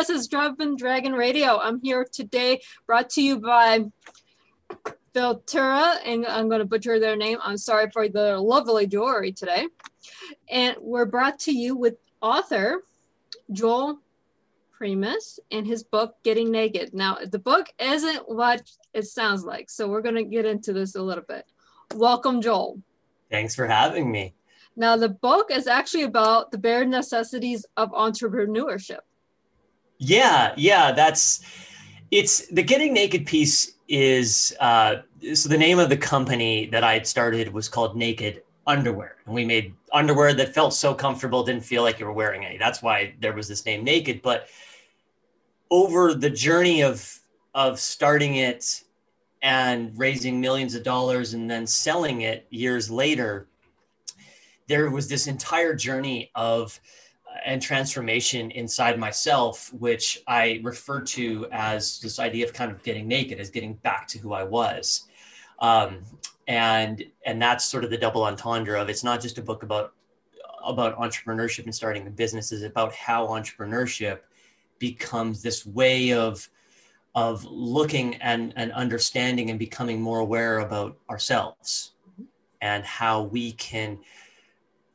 To Trina's Dove and Dragon Radio. I'm here today, brought to you by Filtura, and I'm going to butcher their name. I'm sorry for the lovely jewelry today. And we're brought to you with author Joel Primus and his book Getting Naked. Now, the book isn't what it sounds like, so we're going to get into this a little bit. Welcome, Joel. Thanks for having me. Now, the book is actually about the bare necessities of entrepreneurship. Yeah, yeah, that's it's the getting naked piece is uh, so the name of the company that I had started was called Naked Underwear, and we made underwear that felt so comfortable, didn't feel like you were wearing any. That's why there was this name Naked. But over the journey of of starting it and raising millions of dollars and then selling it years later, there was this entire journey of and transformation inside myself, which I refer to as this idea of kind of getting naked, as getting back to who I was. Um, and and that's sort of the double entendre of it's not just a book about about entrepreneurship and starting a business, it's about how entrepreneurship becomes this way of of looking and, and understanding and becoming more aware about ourselves and how we can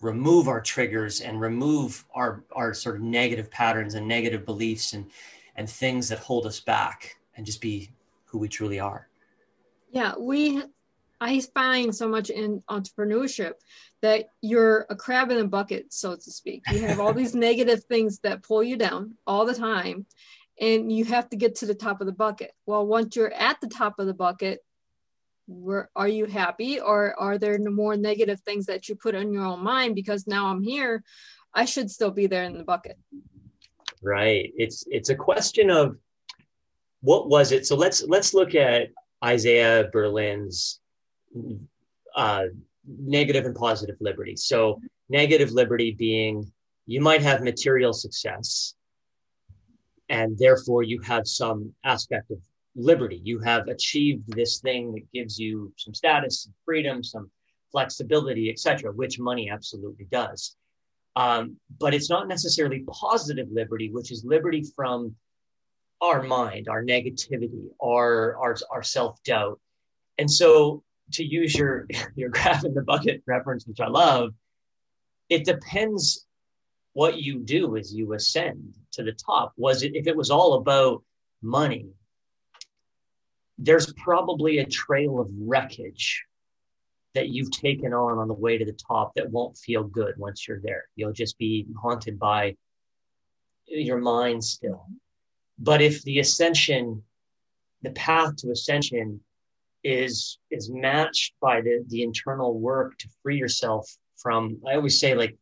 remove our triggers and remove our our sort of negative patterns and negative beliefs and and things that hold us back and just be who we truly are. Yeah we i find so much in entrepreneurship that you're a crab in a bucket so to speak. You have all these negative things that pull you down all the time and you have to get to the top of the bucket. Well once you're at the top of the bucket were are you happy? Or are there more negative things that you put in your own mind because now i'm here i should still be there in the bucket? Right. It's it's a question of what was it? So let's let's look at isaiah berlin's uh, negative and positive liberty. So negative liberty being you might have material success and therefore you have some aspect of liberty. You have achieved this thing that gives you some status, some freedom, some flexibility, etc., which money absolutely does. Um, but it's not necessarily positive liberty, which is liberty from our mind, our negativity, our our, our self doubt. And so, to use your your crab in the bucket reference, which I love, it depends what you do as you ascend to the top. Was it if it was all about money there's probably a trail of wreckage that you've taken on on the way to the top that won't feel good once you're there. You'll just be haunted by your mind still. But if the ascension, the path to ascension is is matched by the, the internal work to free yourself from I always say like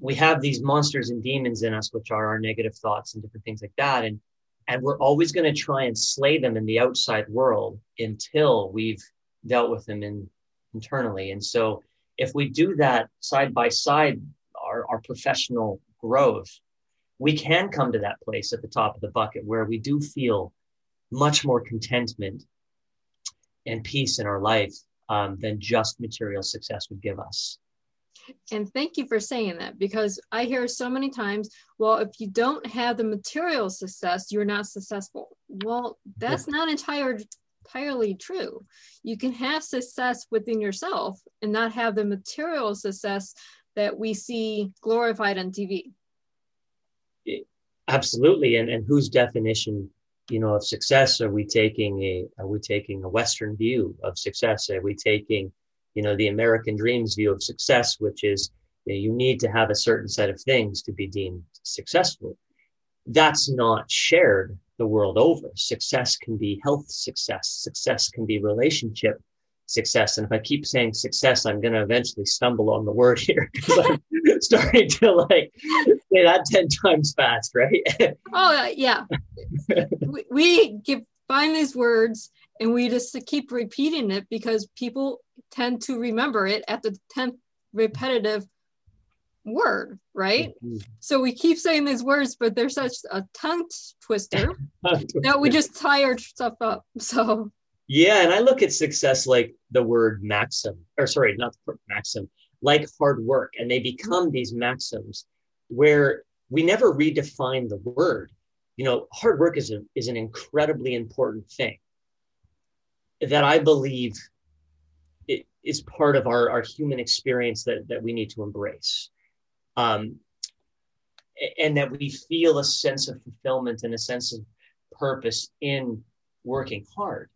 we have these monsters and demons in us, which are our negative thoughts and different things like that. And and we're always going to try and slay them in the outside world until we've dealt with them in, internally. And so, if we do that side by side, our, our professional growth, we can come to that place at the top of the bucket where we do feel much more contentment and peace in our life um, than just material success would give us. And thank you for saying that because I hear so many times, well, if you don't have the material success, you're not successful. Well, that's not entire, entirely true. You can have success within yourself and not have the material success that we see glorified on TV. Absolutely. And, and whose definition you know of success are we taking a are we taking a western view of success are we taking you know the american dreams view of success which is you, know, you need to have a certain set of things to be deemed successful. That's not shared the world over. Success can be health success. Success can be relationship success. And if i keep saying success i'm going to eventually stumble on the word here because i'm starting to like say that 10 times fast right? Oh yeah. We, we give find these words and we just keep repeating it because people tend to remember it at the 10th repetitive word right mm-hmm. so we keep saying these words but they're such a tongue twister that we just tire stuff up so yeah and i look at success like the word maxim or sorry not maxim like hard work and they become these maxims where we never redefine the word. You know, hard work is, a, is an incredibly important thing that I believe it is part of our, our human experience that, that we need to embrace. Um, and that we feel a sense of fulfillment and a sense of purpose in working hard.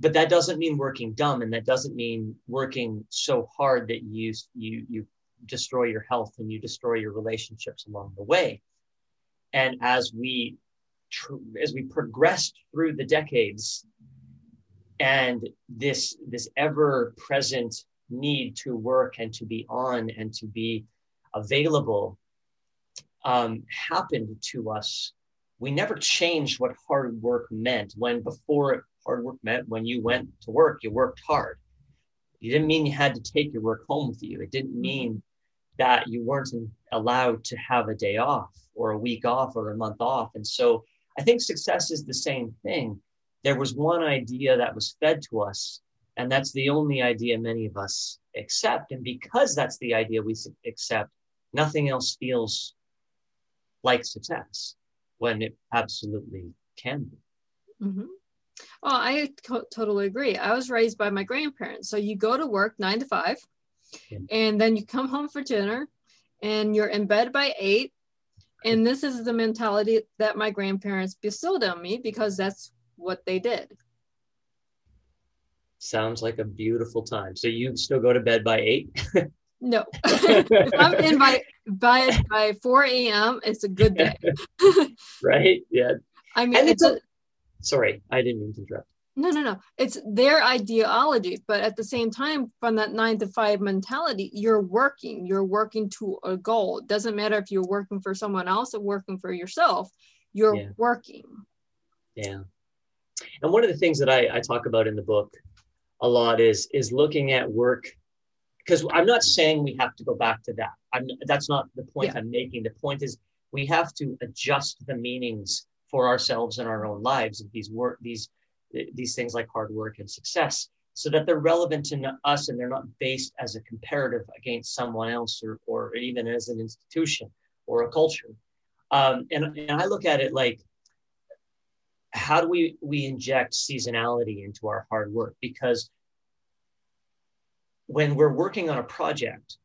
But that doesn't mean working dumb, and that doesn't mean working so hard that you you you destroy your health and you destroy your relationships along the way. And as we tr- as we progressed through the decades, and this this ever present need to work and to be on and to be available um, happened to us. We never changed what hard work meant. When before hard work meant when you went to work you worked hard. You didn't mean you had to take your work home with you. It didn't mean that you weren't allowed to have a day off or a week off or a month off. And so i think success is the same thing there was one idea that was fed to us and that's the only idea many of us accept and because that's the idea we accept nothing else feels like success when it absolutely can be. Mm-hmm. Oh, I to- totally agree. I was raised by my grandparents. So you go to work nine to five, yeah. and then you come home for dinner, and you're in bed by eight. And this is the mentality that my grandparents bestowed on me because that's what they did. Sounds like a beautiful time. So you still go to bed by eight? No. if I'm in by by by 4 a.m., it's a good day. right? Yeah. I mean, it's, a, sorry, I didn't mean to interrupt. No, no, no. It's their ideology, but at the same time, from that nine to five mentality, you're working. You're working to a goal. It doesn't matter if you're working for someone else or working for yourself. You're yeah. working. Yeah. And one of the things that I, I talk about in the book a lot is is looking at work because I'm not saying we have to go back to that. I'm, that's not the point yeah. I'm making. The point is we have to adjust the meanings for ourselves in our own lives of these work, these these things like hard work and success, so that they're relevant to us and they're not based as a comparative against someone else or or even as an institution or a culture. Um, and, and I look at it like how do we we inject seasonality into our hard work because when we're working on a project,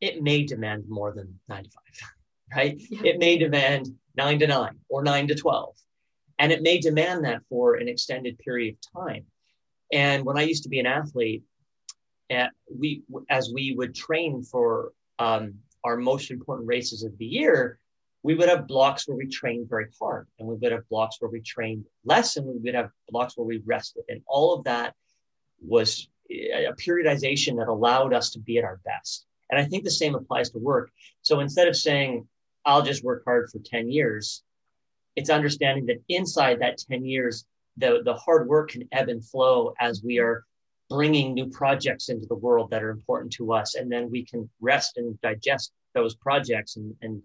it may demand more than nine to five, right? Yeah. It may demand nine to nine or nine to 12. And it may demand that for an extended period of time. And when I used to be an athlete, at, we as we would train for um, our most important races of the year, we would have blocks where we trained very hard, and we would have blocks where we trained less, and we would have blocks where we rested. And all of that was a periodization that allowed us to be at our best. And I think the same applies to work. So instead of saying, I'll just work hard for 10 years, it's understanding that inside that 10 years, the, the hard work can ebb and flow as we are bringing new projects into the world that are important to us. And then we can rest and digest those projects and, and,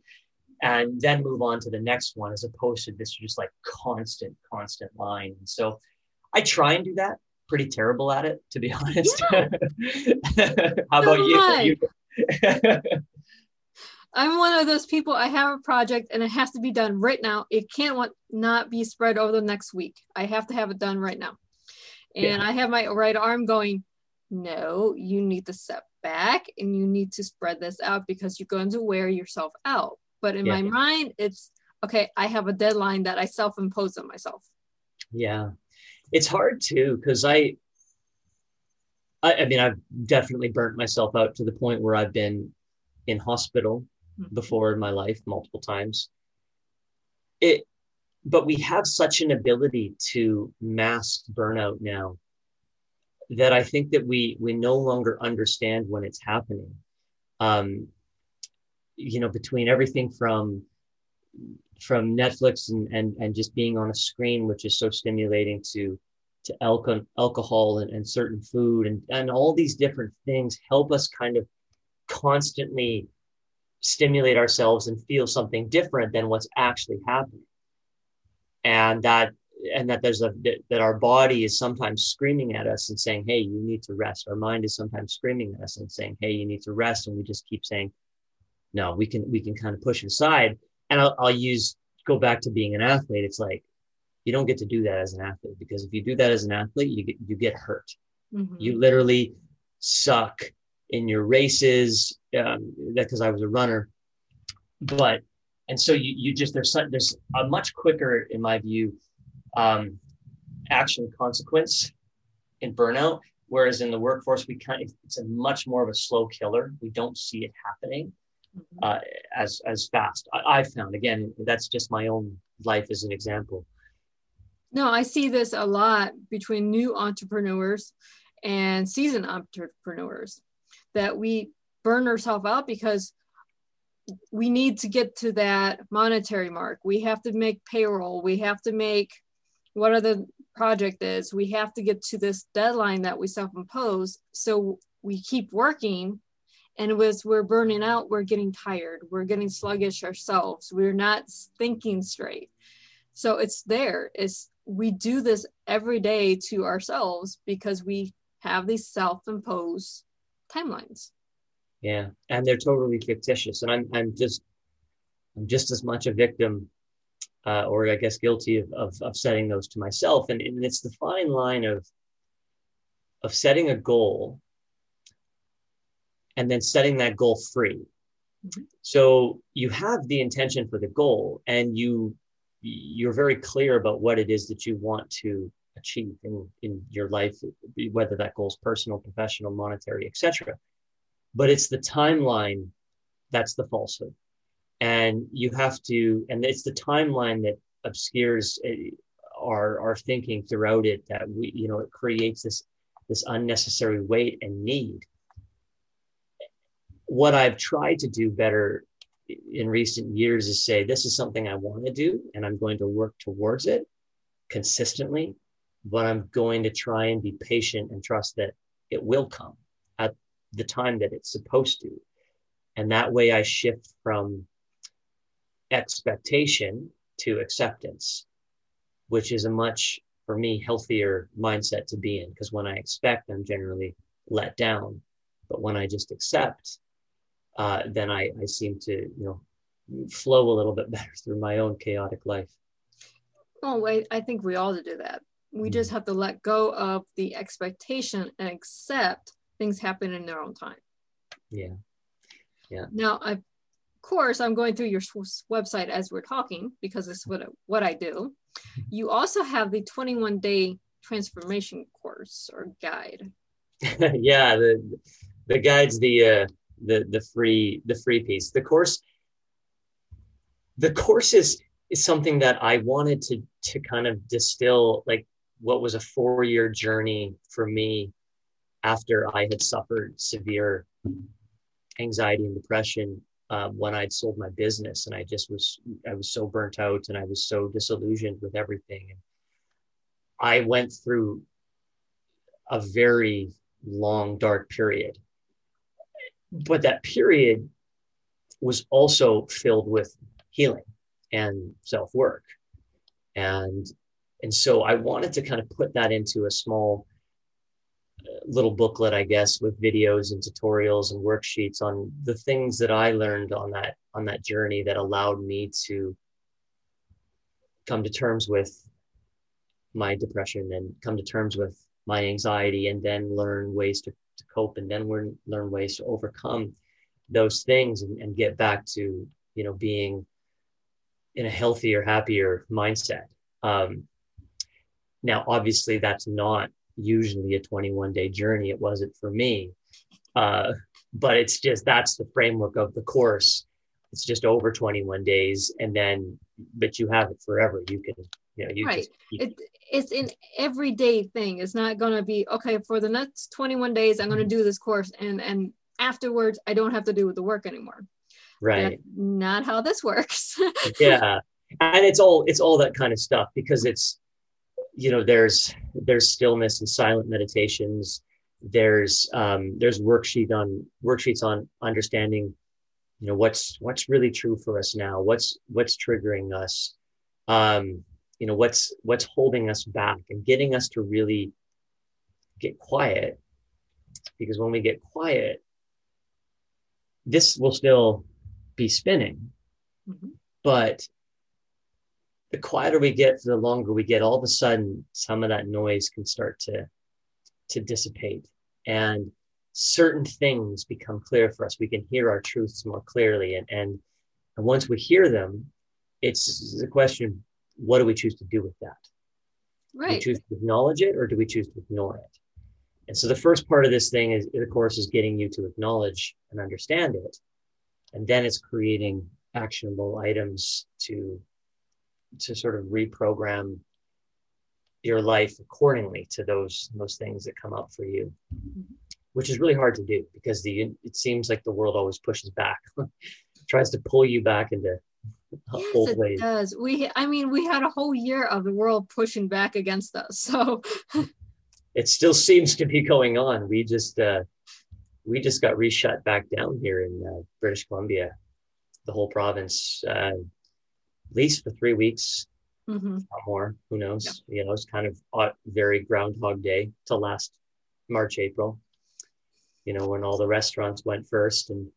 and then move on to the next one as opposed to this just like constant, constant line. And so I try and do that pretty terrible at it, to be honest. Yeah. How about you? I'm one of those people. I have a project and it has to be done right now. It can't want, not be spread over the next week. I have to have it done right now. And yeah. I have my right arm going, no, you need to step back and you need to spread this out because you're going to wear yourself out. But in yeah. my mind, it's okay, I have a deadline that I self impose on myself. Yeah it's hard too because I, I, I mean I've definitely burnt myself out to the point where I've been in hospital mm-hmm. before in my life multiple times. It, but we have such an ability to mask burnout now that I think that we we no longer understand when it's happening. Um, you know, between everything from from Netflix and, and, and just being on a screen, which is so stimulating to, to alcohol, alcohol and, and certain food and, and all these different things help us kind of constantly stimulate ourselves and feel something different than what's actually happening. And that, and that there's a, that our body is sometimes screaming at us and saying, Hey, you need to rest. Our mind is sometimes screaming at us and saying, Hey, you need to rest. And we just keep saying, no, we can we can kind of push aside. And I'll, I'll use go back to being an athlete. It's like you don't get to do that as an athlete because if you do that as an athlete, you get you get hurt. Mm-hmm. You literally suck in your races. Um, that because I was a runner, but and so you you just there's there's a much quicker in my view um, action consequence in burnout whereas in the workforce we kind of it's a much more of a slow killer we don't see it happening uh, as as fast I, i've found again that's just my own life as an example no i see this a lot between new entrepreneurs and seasoned entrepreneurs that we burn ourselves out because we need to get to that monetary mark. We have to make payroll. We have to make what the project is. We have to get to this deadline that we self-impose. So we keep working and as we're burning out, we're getting tired. We're getting sluggish ourselves. We're not thinking straight. So it's there. It's we do this every day to ourselves because we have these self-imposed timelines. Yeah, and they're totally fictitious, and I'm I'm just I'm just as much a victim, uh, or I guess guilty of, of, of setting those to myself, and, and it's the fine line of of setting a goal and then setting that goal free. Mm-hmm. So you have the intention for the goal, and you you're very clear about what it is that you want to achieve in in your life, whether that goal is personal, professional, monetary, etc but it's the timeline that's the falsehood and you have to and it's the timeline that obscures eh, our our thinking throughout it that we you know it creates this this unnecessary weight and need what i've tried to do better in recent years is say this is something i want to do and i'm going to work towards it consistently but i'm going to try and be patient and trust that it will come at the time that it's supposed to. And that way I shift from expectation to acceptance, which is a much, for me, healthier mindset to be in. Because when I expect, I'm generally let down. But when I just accept, uh, then I, I seem to, you know, flow a little bit better through my own chaotic life. Oh, I, I think we all do that. We mm-hmm. just have to let go of the expectation and accept things happen in their own time. Yeah. Yeah. Now, I, of course, I'm going through your website as we're talking because it's what, what I do. You also have the 21 day transformation course or guide. yeah. The, the guide's the, uh, the, the free, the free piece, the course, the course is, is something that I wanted to, to kind of distill like what was a four year journey for me after I had suffered severe anxiety and depression um, when I'd sold my business, and I just was I was so burnt out and I was so disillusioned with everything. And I went through a very long dark period, but that period was also filled with healing and self work, and and so I wanted to kind of put that into a small uh, little booklet, I guess, with videos and tutorials and worksheets on the things that I learned on that on that journey that allowed me to come to terms with my depression and come to terms with my anxiety and then learn ways to, to cope and then learn learn ways to overcome those things and, and get back to you know being in a healthier happier mindset um, now obviously that's not usually a 21 day journey. It wasn't for me. Uh, but it's just that's the framework of the course. It's just over 21 days, and then but you have it forever. You can, you know, you right. Just, you, it, it's an everyday thing. It's not going to be okay for the next 21 days. I'm going to do this course, and and afterwards, I don't have to do the work anymore. Right. That's not how this works. yeah, and it's all it's all that kind of stuff because it's you know there's there's stillness and silent meditations there's um, there's worksheet on worksheets on understanding you know what's what's really true for us now what's what's triggering us um, you know what's what's holding us back and getting us to really get quiet because when we get quiet this will still be spinning. Mhm. But the quieter we get, the longer we get, all of a sudden, some of that noise can start to to dissipate, and certain things become clear for us. We can hear our truths more clearly, and and, and once we hear them, it's the question: What do we choose to do with that? Do we choose to acknowledge it, or do we choose to ignore it? And so the first part of this thing is, of course, is getting you to acknowledge and understand it, and then it's creating actionable items to to sort of reprogram your life accordingly to those those things that come up for you which is really hard to do because the it seems like the world always pushes back tries to pull you back into Yes, it ways does. We, I mean, we had a whole year of the world pushing back against us. So, it still seems to be going on we just uh we just got reshut back down here in uh, british columbia the whole province uh, at least for three weeks mhm. or more. Who knows? You know, it's kind of very Groundhog Day to last March, April. You know, when all the restaurants went first and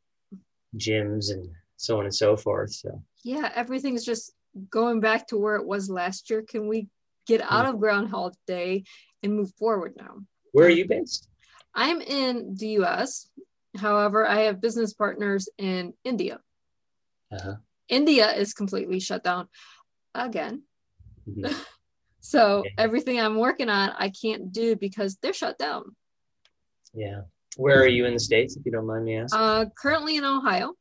gyms and so on and so forth. So yeah, everything's just going back to where it was last year. Can we get out of Groundhog Day and move forward now? where are you based? I'm in the US. However, I have business partners in India. Uh-huh. India is completely shut down again. Mhm. So everything I'm working on, I can't do because they're shut down. Yeah. Where are you in the States, if you don't mind me asking? Uh, currently in Ohio.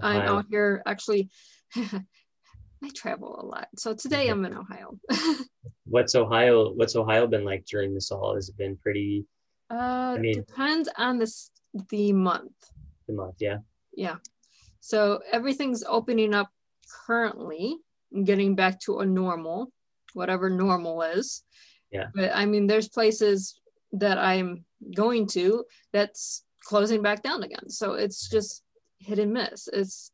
I'm out here actually. I travel a lot. So today I'm in Ohio. What's Ohio what's Ohio been like during this all? Has it been pretty uh, mean- depends on the, the month. the month, yeah? Yeah. So everything's opening up currently, getting back to a normal, whatever normal is. Yeah. But I mean, there's places that I'm going to that's closing back down again. So it's just hit and miss. It's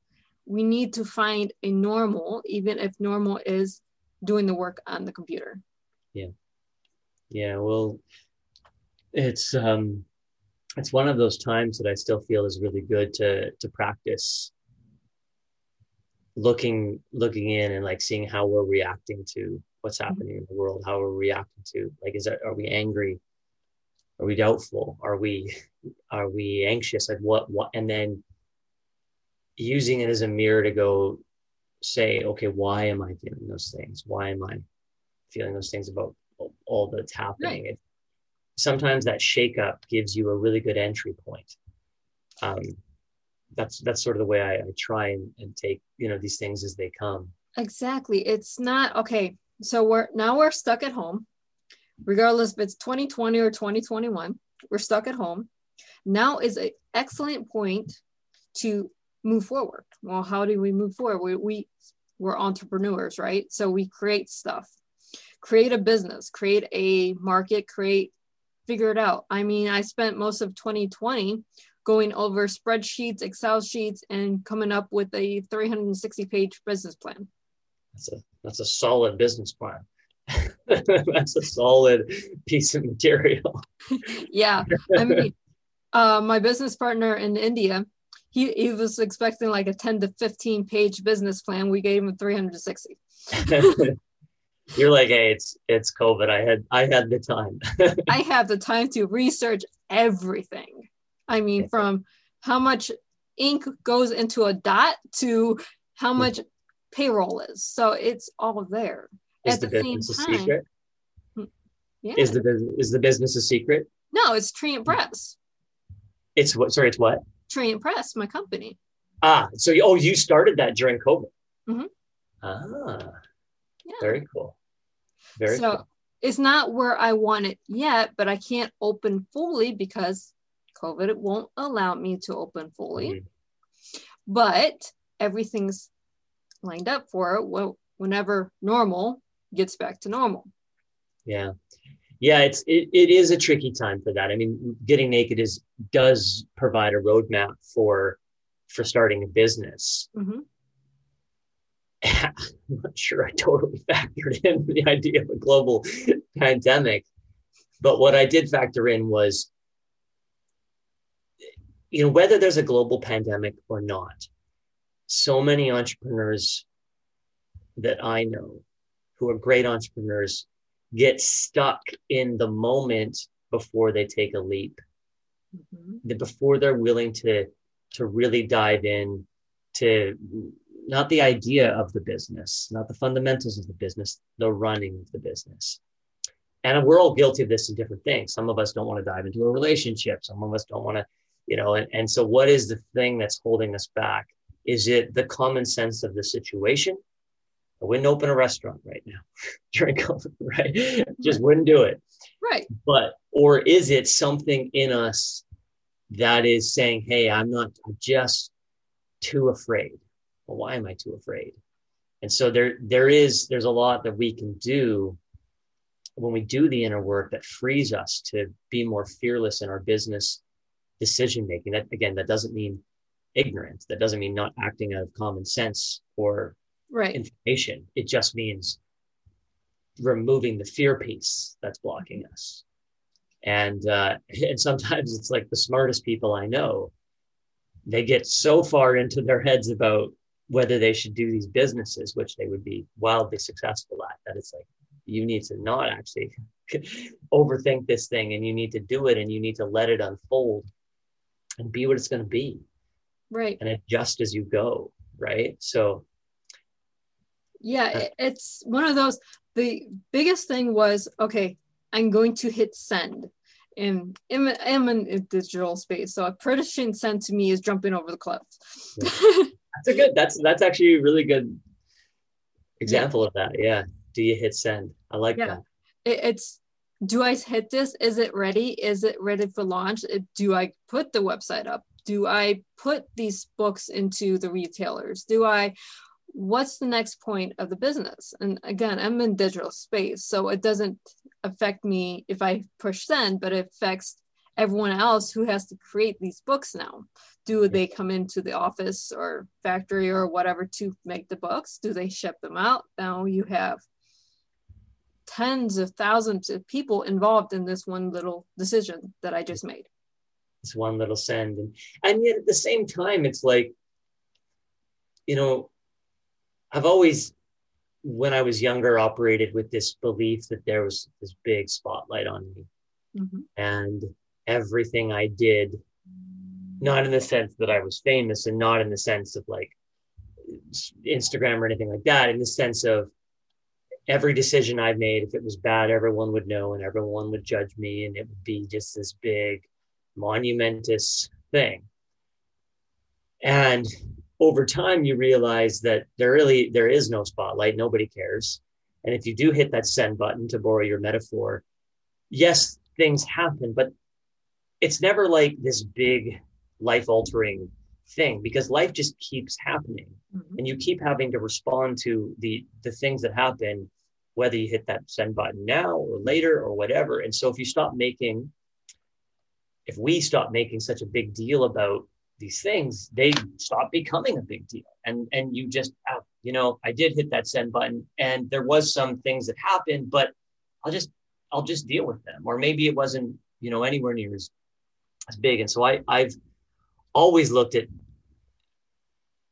we need to find a normal, even if normal is doing the work on the computer. Yeah, Yeah. well, it's um, it's one of those times that I still feel is really good to to practice looking looking in and like seeing how we're reacting to what's happening in the world, how we're reacting to like is that are we angry? Are we doubtful? Are we are we anxious? Like what what and then using it as a mirror to go say, okay, why am I feeling those things? Why am I feeling those things about all that's happening? It, sometimes that shakeup gives you a really good entry point. Um, that's that's sort of the way I, I try and, and take you know these things as they come. Exactly. It's not okay. So we're now we're stuck at home, regardless if it's 2020 or 2021. We're stuck at home. Now is an excellent point to move forward. Well, how do we move forward? We, we we're entrepreneurs, right? So we create stuff, create a business, create a market, create, figure it out. I mean, I spent most of 2020 going over spreadsheets, Excel sheets, and coming up with a 360 page business plan. That's a that's a solid business plan. that's a solid piece of material. yeah i mean uh, my business partner in india he, he was expecting like a 10 to 15 page business plan we gave him 360 You're like, hey, it's it's COVID. I had I had the time. i have the time to research everything i mean from how much ink goes into a dot to how Hmm. much payroll is so it's all there Is At the, the same business a secret? yeah Is the business is the business a secret? no it's tree and press It's what? Sorry, it's what? Tree and press my company Ah, so you, oh, you started that during COVID. Mhm. Ah, yeah very cool. Very so cool. it's not where I want it yet, but I can't open fully because COVID won't allow me to open fully. Mhm. But everything's lined up for it wh- whenever normal gets back to normal. Yeah. Yeah, it's it, it is a tricky time for that. I mean, getting naked is does provide a roadmap for for starting a business. Mhm. I'm not sure I totally factored in the idea of a global pandemic, but what I did factor in was, you know, whether there's a global pandemic or not, so many entrepreneurs that I know who are great entrepreneurs get stuck in the moment before they take a leap. Mm-hmm. Before they're willing to to really dive in to not the idea of the business, not the fundamentals of the business, the running of the business. And we're all guilty of this in different things. Some of us don't want to dive into a relationship. Some of us don't want to, you know, and, and so what is the thing that's holding us back? Is it the common sense of the situation? I wouldn't open a restaurant right now during COVID, right? Mm-hmm. Just wouldn't do it. Right. But, or is it something in us that is saying, hey, I'm not, I'm just too afraid. Well, why am I too afraid? And so there, there is, there's a lot that we can do when we do the inner work that frees us to be more fearless in our business decision making. That again, that doesn't mean ignorant. That doesn't mean not acting out of common sense or right. information. It just means removing the fear piece that's blocking us. And uh, and sometimes it's like the smartest people I know, they get so far into their heads about whether they should do these businesses, which they would be wildly successful at, that it's like you need to not actually overthink this thing and you need to do it and you need to let it unfold and be what it's going to be. Right. And adjust as you go. Right. So yeah, it's one of those. The biggest thing was okay, I'm going to hit send. And I'm, I'm in a digital space, so a prediction send to me is jumping over the cliff. that's a good. That's that's actually a really good example yeah. of that. Yeah. Do you hit send? I like yeah. that. It, it's do I hit this? Is it ready? Is it ready for launch? Do I put the website up? Do I put these books into the retailers? Do I what's the next point of the business? And again, I'm in digital space, so it doesn't affect me if I push send, but it affects everyone else who has to create these books now. Do they come into the office or factory or whatever to make the books? Do they ship them out? Now you have tens of thousands of people involved in this one little decision that I just made. It's one little send. And, and yet at the same time, it's like, you know, I've always, when I was younger, operated with this belief that there was this big spotlight on me. Mm-hmm. And everything I did, not in the sense that I was famous and not in the sense of like Instagram or anything like that, in the sense of every decision I made, if it was bad, everyone would know and everyone would judge me, and it would be just this big, monumentous thing. And over time you realize that there really there is no spotlight nobody cares. And if you do hit that send button to borrow your metaphor yes things happen but it's never like this big life altering thing because life just keeps happening. Mm-hmm. and you keep having to respond to the the things that happen whether you hit that send button now or later or whatever. And so if you stop making if we stop making such a big deal about these things, they stop becoming a big deal. And and you just, oh, you know, I did hit that send button, and there was some things that happened, but I'll just I'll just deal with them. Or maybe it wasn't, you know, anywhere near as as big. And so I I've always looked at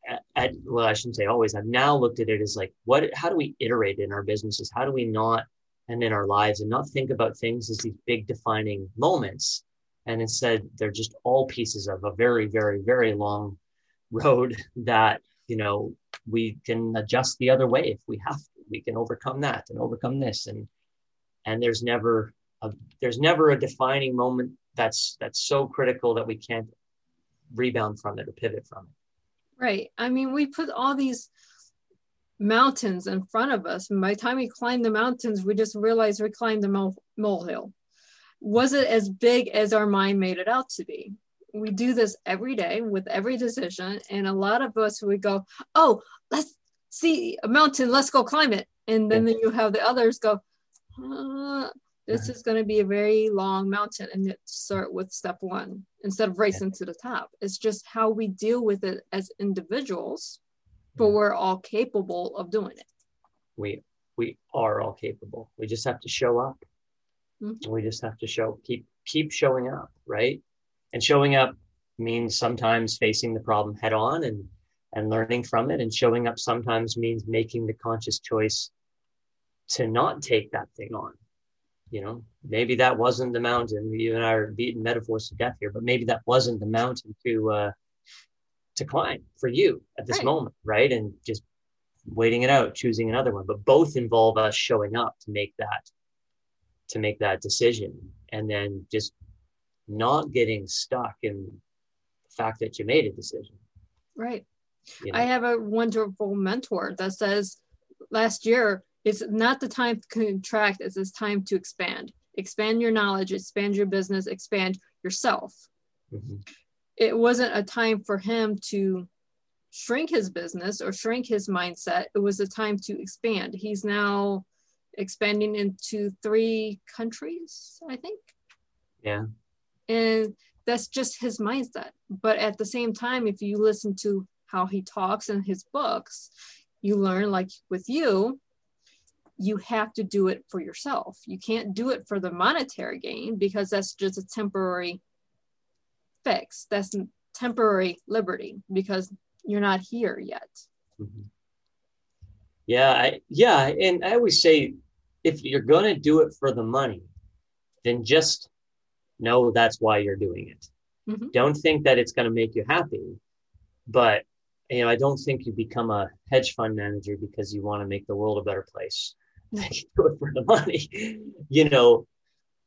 at, at well, I shouldn't say always. I've now looked at it as like, what? How do we iterate in our businesses? How do we not and in our lives and not think about things as these big defining moments and instead they're just all pieces of a very very very long road that you know we can adjust the other way if we have to. We can overcome that and overcome this. And and there's never a, there's never a defining moment that's that's so critical that we can't rebound from it or pivot from it. Right. I mean we put all these mountains in front of us. And by the time we climb the mountains we just realize we climbed the mole, molehill was it as big as our mind made it out to be? We do this every day with every decision, and a lot of us would go, "Oh, let's see a mountain, let's go climb it," and then, then you have the others go, uh, "This is going to be a very long mountain," and start with step one instead of racing to the top. It's just how we deal with it as individuals, but we're all capable of doing it. We we are all capable. We just have to show up. Mm-hmm. We just have to show keep keep showing up, right? And showing up means sometimes facing the problem head on and and learning from it and showing up sometimes means making the conscious choice to not take that thing on you know maybe that wasn't the mountain you and i are beating metaphors to death here but maybe that wasn't the mountain to uh to climb for you at this right. moment right and just waiting it out choosing another one but both involve us showing up to make that to make that decision. And then just not getting stuck in the fact that you made a decision. Right. You know? i have a wonderful mentor that says last year it's not the time to contract it's this time to expand. Expand your knowledge expand your business expand yourself. Mm-hmm. it wasn't a time for him to shrink his business or shrink his mindset. It was a time to expand. He's now expanding into three countries i think yeah and that's just his mindset but at the same time if you listen to how he talks in his books you learn like with you you have to do it for yourself. You can't do it for the monetary gain because that's just a temporary fix. That's temporary liberty because you're not here yet. Mm-hmm. Yeah, I, yeah, and I always say if you're going to do it for the money, then just know that's why you're doing it. Mm-hmm. Don't think that it's going to make you happy, but you know, I don't think you become a hedge fund manager because you want to make the world a better place You do it for the money, you know.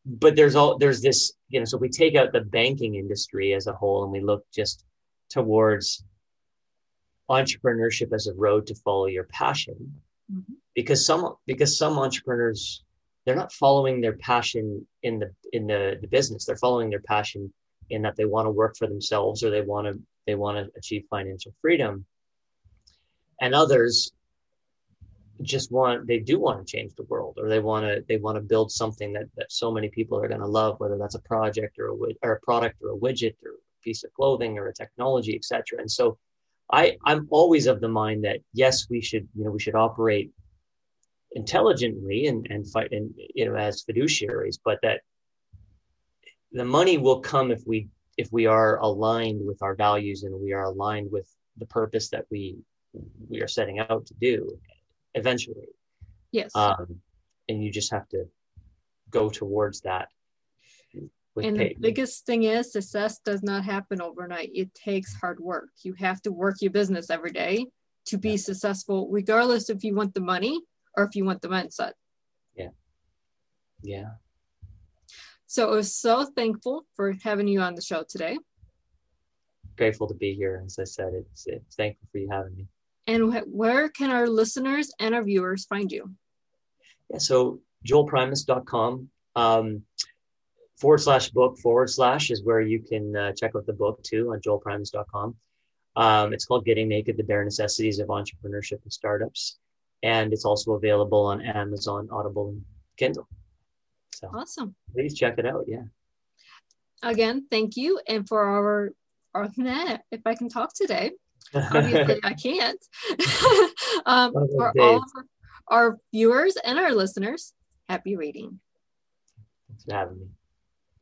But there's all there's this, you know. So we take out the banking industry as a whole, and we look just towards entrepreneurship as a road to follow your passion, mm-hmm. Because some because some entrepreneurs they're not following their passion in the in the, the business. They're following their passion in that they want to work for themselves or they want to they want to achieve financial freedom. And others just want they do want to change the world or they want to they want to build something that, that so many people are going to love whether that's a project or a, or a product or a widget or a piece of clothing or a technology etc and so i i'm always of the mind that yes we should you know we should operate intelligently and and fight and you know as fiduciaries but that the money will come if we if we are aligned with our values and we are aligned with the purpose that we we are setting out to do eventually. Yes. Um, and you just have to go towards that. And the biggest thing is success does not happen overnight. It takes hard work. You have to work your business every day to be yeah. successful, regardless if you want the money or if you want the mindset. Yeah. Yeah. So I was so thankful for having you on the show today. Grateful to be here. As I said, it's, it's thankful for you having me. And wh- where can our listeners and our viewers find you? Yeah, so joelprimus.com um, forward slash book forward slash is where you can uh, check out the book too on joelprimus.com. Um, it's called Getting Naked The Bare Necessities of Entrepreneurship and Startups. And it's also available on Amazon, Audible, and Kindle. So awesome. Please check it out. Yeah. Again, thank you. And for our, our if I can talk today, Obviously, I can't. um, for all of our viewers and our listeners, happy reading. Thanks for having me.